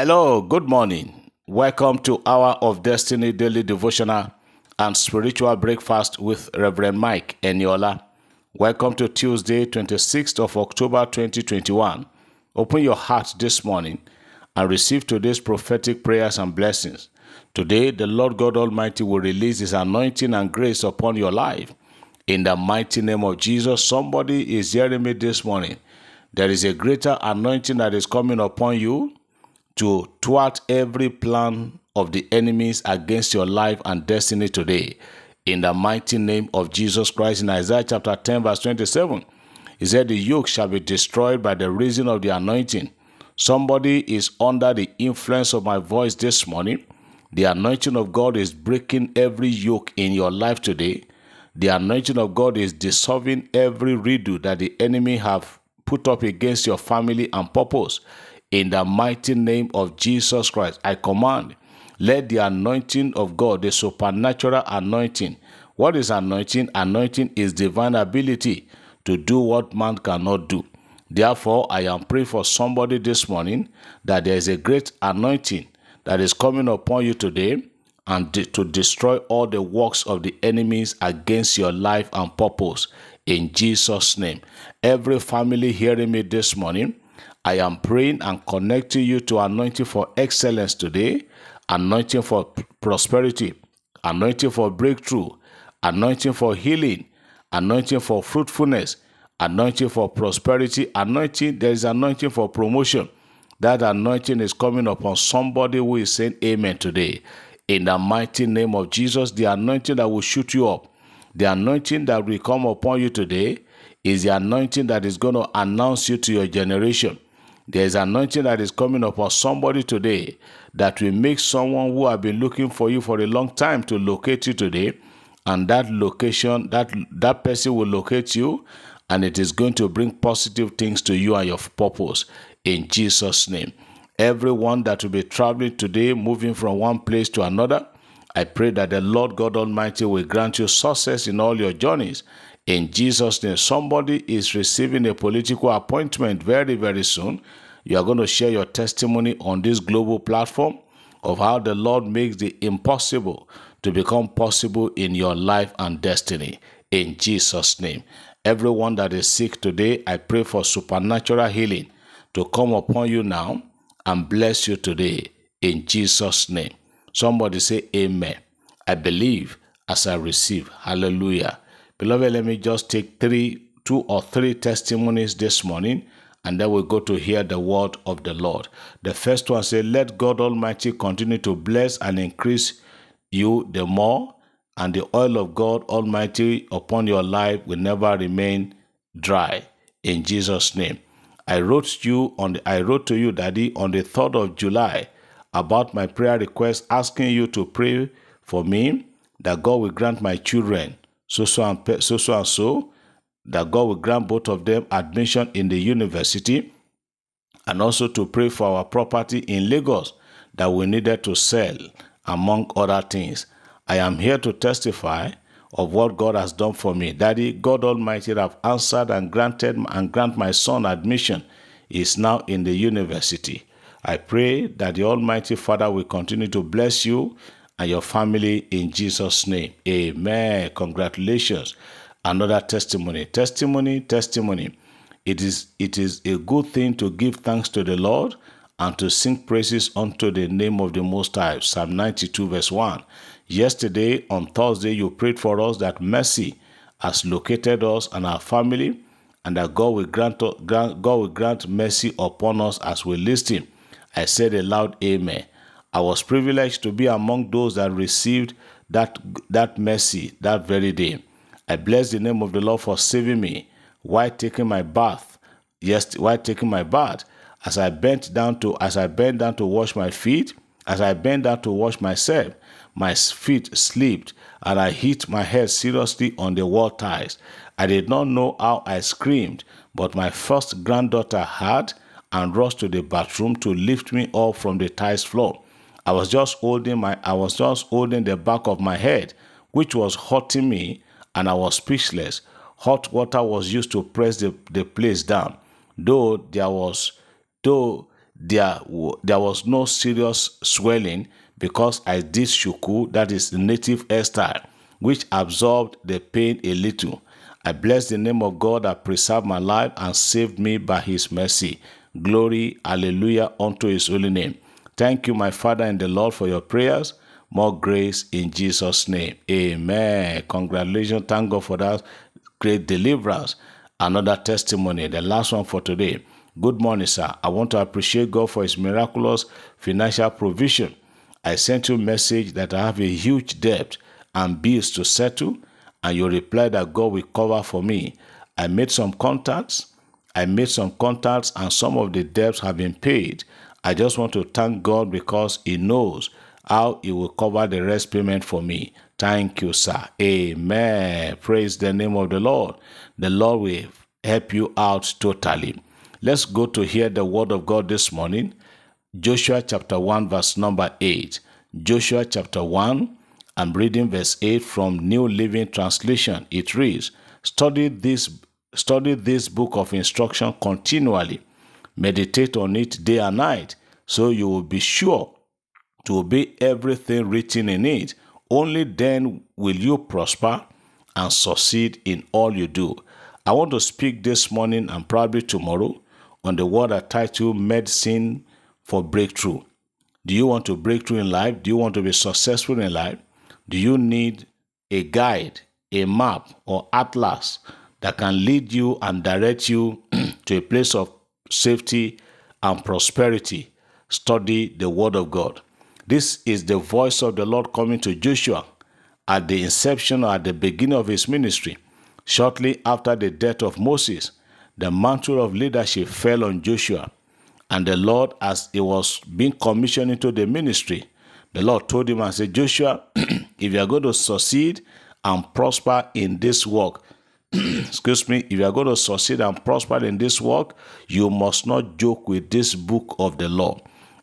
Hello, good morning. Welcome to Hour of Destiny Daily Devotional and Spiritual Breakfast with Reverend Mike Eniola. Welcome to Tuesday, 26th of October 2021. Open your heart this morning and receive today's prophetic prayers and blessings. Today, the Lord God Almighty will release His anointing and grace upon your life. In the mighty name of Jesus, somebody is hearing me this morning. There is a greater anointing that is coming upon you to thwart every plan of the enemies against your life and destiny today. In the mighty name of Jesus Christ, in Isaiah chapter 10, verse 27, he said, The yoke shall be destroyed by the reason of the anointing. Somebody is under the influence of my voice this morning. The anointing of God is breaking every yoke in your life today. The anointing of God is dissolving every redo that the enemy have put up against your family and purpose. In the mighty name of Jesus Christ, I command, let the anointing of God, the supernatural anointing, what is anointing? Anointing is divine ability to do what man cannot do. Therefore, I am praying for somebody this morning that there is a great anointing that is coming upon you today and to destroy all the works of the enemies against your life and purpose in Jesus' name. Every family hearing me this morning, I am praying and connecting you to anointing for excellence today, anointing for prosperity, anointing for breakthrough, anointing for healing, anointing for fruitfulness, anointing for prosperity, anointing, there is anointing for promotion. That anointing is coming upon somebody who is saying amen today. In the mighty name of Jesus, the anointing that will shoot you up, the anointing that will come upon you today is the anointing that is going to announce you to your generation. There is anointing that is coming upon somebody today that will make someone who have been looking for you for a long time to locate you today. And that location, that that person will locate you, and it is going to bring positive things to you and your purpose in Jesus' name. Everyone that will be traveling today, moving from one place to another, I pray that the Lord God Almighty will grant you success in all your journeys. In Jesus' name, somebody is receiving a political appointment very, very soon. You are going to share your testimony on this global platform of how the Lord makes the impossible to become possible in your life and destiny. In Jesus' name. Everyone that is sick today, I pray for supernatural healing to come upon you now and bless you today. In Jesus' name. Somebody say, Amen. I believe as I receive. Hallelujah. Beloved, let me just take three, two or three testimonies this morning, and then we'll go to hear the word of the Lord. The first one says, Let God Almighty continue to bless and increase you the more, and the oil of God Almighty upon your life will never remain dry. In Jesus' name. I wrote you on the, I wrote to you, Daddy, on the 3rd of July about my prayer request, asking you to pray for me that God will grant my children so so and so so and so that God will grant both of them admission in the university and also to pray for our property in Lagos that we needed to sell among other things. I am here to testify of what God has done for me. Daddy, God Almighty have answered and granted and grant my son admission. He is now in the university. I pray that the Almighty Father will continue to bless you and your family in Jesus' name. Amen. Congratulations. Another testimony. Testimony, testimony. It is it is a good thing to give thanks to the Lord and to sing praises unto the name of the Most High. Psalm 92, verse 1. Yesterday, on Thursday, you prayed for us that mercy has located us and our family, and that God will grant, grant God will grant mercy upon us as we listen. I said a loud Amen. I was privileged to be among those that received that, that mercy that very day. I bless the name of the Lord for saving me while taking my bath. Yes, while taking my bath, as I bent down to as I bent down to wash my feet, as I bent down to wash myself, my feet slipped and I hit my head seriously on the wall tiles. I did not know how I screamed, but my first granddaughter had and rushed to the bathroom to lift me up from the tiles floor. I was just holding my I was just holding the back of my head, which was hurting me, and I was speechless. Hot water was used to press the, the place down. Though there was though there, there was no serious swelling because I did shuku, that is the native hairstyle, which absorbed the pain a little. I bless the name of God that preserved my life and saved me by his mercy. Glory, hallelujah, unto his holy name. Thank you, my Father and the Lord, for your prayers. More grace in Jesus' name. Amen. Congratulations. Thank God for that great deliverance. Another testimony, the last one for today. Good morning, sir. I want to appreciate God for his miraculous financial provision. I sent you a message that I have a huge debt and bills to settle, and you replied that God will cover for me. I made some contacts. I made some contacts, and some of the debts have been paid. I just want to thank God because He knows how He will cover the rest payment for me. Thank you, sir. Amen. Praise the name of the Lord. The Lord will help you out totally. Let's go to hear the word of God this morning. Joshua chapter 1, verse number 8. Joshua chapter 1, I'm reading verse 8 from New Living Translation. It reads, Study this, study this book of instruction continually. Meditate on it day and night, so you will be sure to obey everything written in it. Only then will you prosper and succeed in all you do. I want to speak this morning and probably tomorrow on the word I titled Medicine for Breakthrough. Do you want to break through in life? Do you want to be successful in life? Do you need a guide, a map, or atlas that can lead you and direct you to a place of safety and prosperity? Study the Word of God. This is the voice of the Lord coming to Joshua at the inception or at the beginning of his ministry. Shortly after the death of Moses, the mantle of leadership fell on Joshua. And the Lord, as he was being commissioned into the ministry, the Lord told him and said, Joshua, if you are going to succeed and prosper in this work, excuse me, if you are going to succeed and prosper in this work, you must not joke with this book of the law.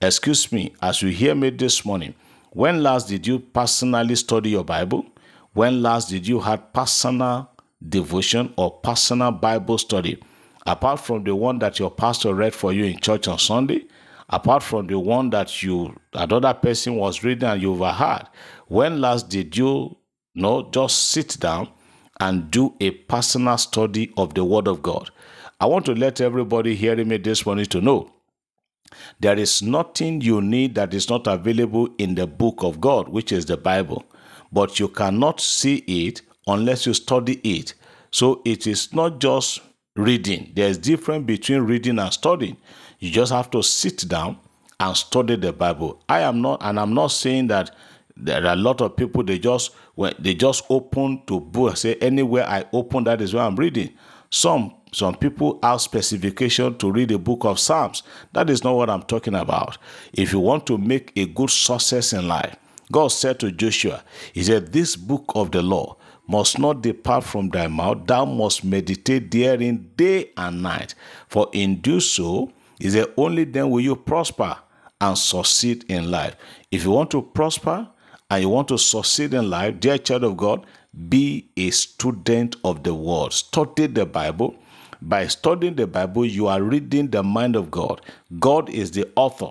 Excuse me, as you hear me this morning, when last did you personally study your Bible? When last did you have personal devotion or personal Bible study? Apart from the one that your pastor read for you in church on Sunday, apart from the one that you another person was reading and you overheard, when last did you, you know, just sit down and do a personal study of the Word of God? I want to let everybody hearing me this morning to know there is nothing you need that is not available in the book of God, which is the Bible. But you cannot see it unless you study it. So it is not just reading. There's difference between reading and studying. You just have to sit down and study the Bible. I am not, and I'm not saying that there are a lot of people they just when they just open to book say anywhere I open that is where I'm reading. Some some people have specification to read the book of Psalms. That is not what I'm talking about. If you want to make a good success in life, God said to Joshua, He said, This book of the law must not depart from thy mouth. Thou must meditate therein day and night. For in do so, is that only then will you prosper and succeed in life. If you want to prosper and you want to succeed in life, dear child of God, be a student of the word. Study the Bible. By studying the Bible, you are reading the mind of God. God is the author.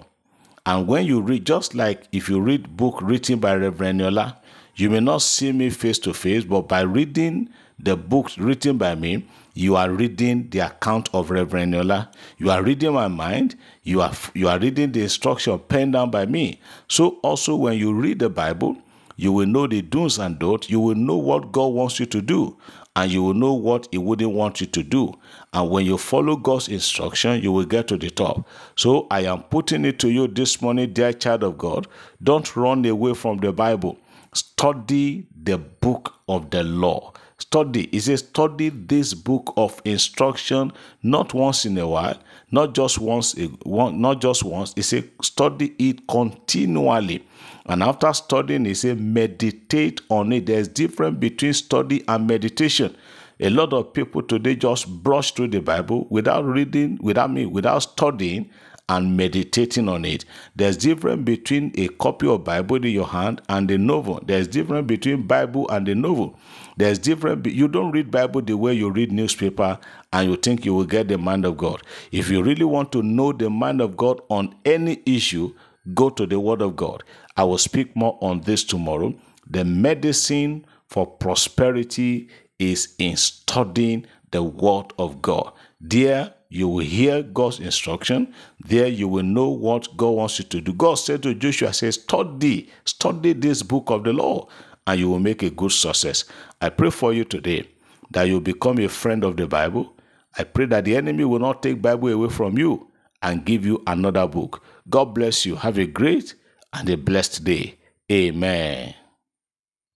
And when you read, just like if you read book written by Reverend Eniola, you may not see me face to face, but by reading the books written by me, you are reading the account of Reverend Eniola. You are reading my mind. You are you are reading the instruction penned down by me. So also when you read the Bible, you will know the do's and don'ts. You will know what God wants you to do, and you will know what He wouldn't want you to do. And when you follow God's instruction, you will get to the top. So I am putting it to you this morning, dear child of God. Don't run away from the Bible. Study the book of the law. Study. It says, study this book of instruction not once in a while, not just once, not just once. It says, study it continually. And after studying, he said, meditate on it. There's difference between study and meditation. A lot of people today just brush through the Bible without reading, without me, without studying and meditating on it. There's difference between a copy of Bible in your hand and a novel. There's difference between Bible and a novel. There's different. You don't read Bible the way you read newspaper and you think you will get the mind of God. If you really want to know the mind of God on any issue, go to the Word of God. I will speak more on this tomorrow. The medicine for prosperity is in studying the Word of God. There, you will hear God's instruction. There, you will know what God wants you to do. God said to Joshua, says, study, study this book of the law, and you will make a good success. I pray for you today that you become a friend of the Bible. I pray that the enemy will not take Bible away from you and give you another book. God bless you. Have a great and a blessed day. Amen.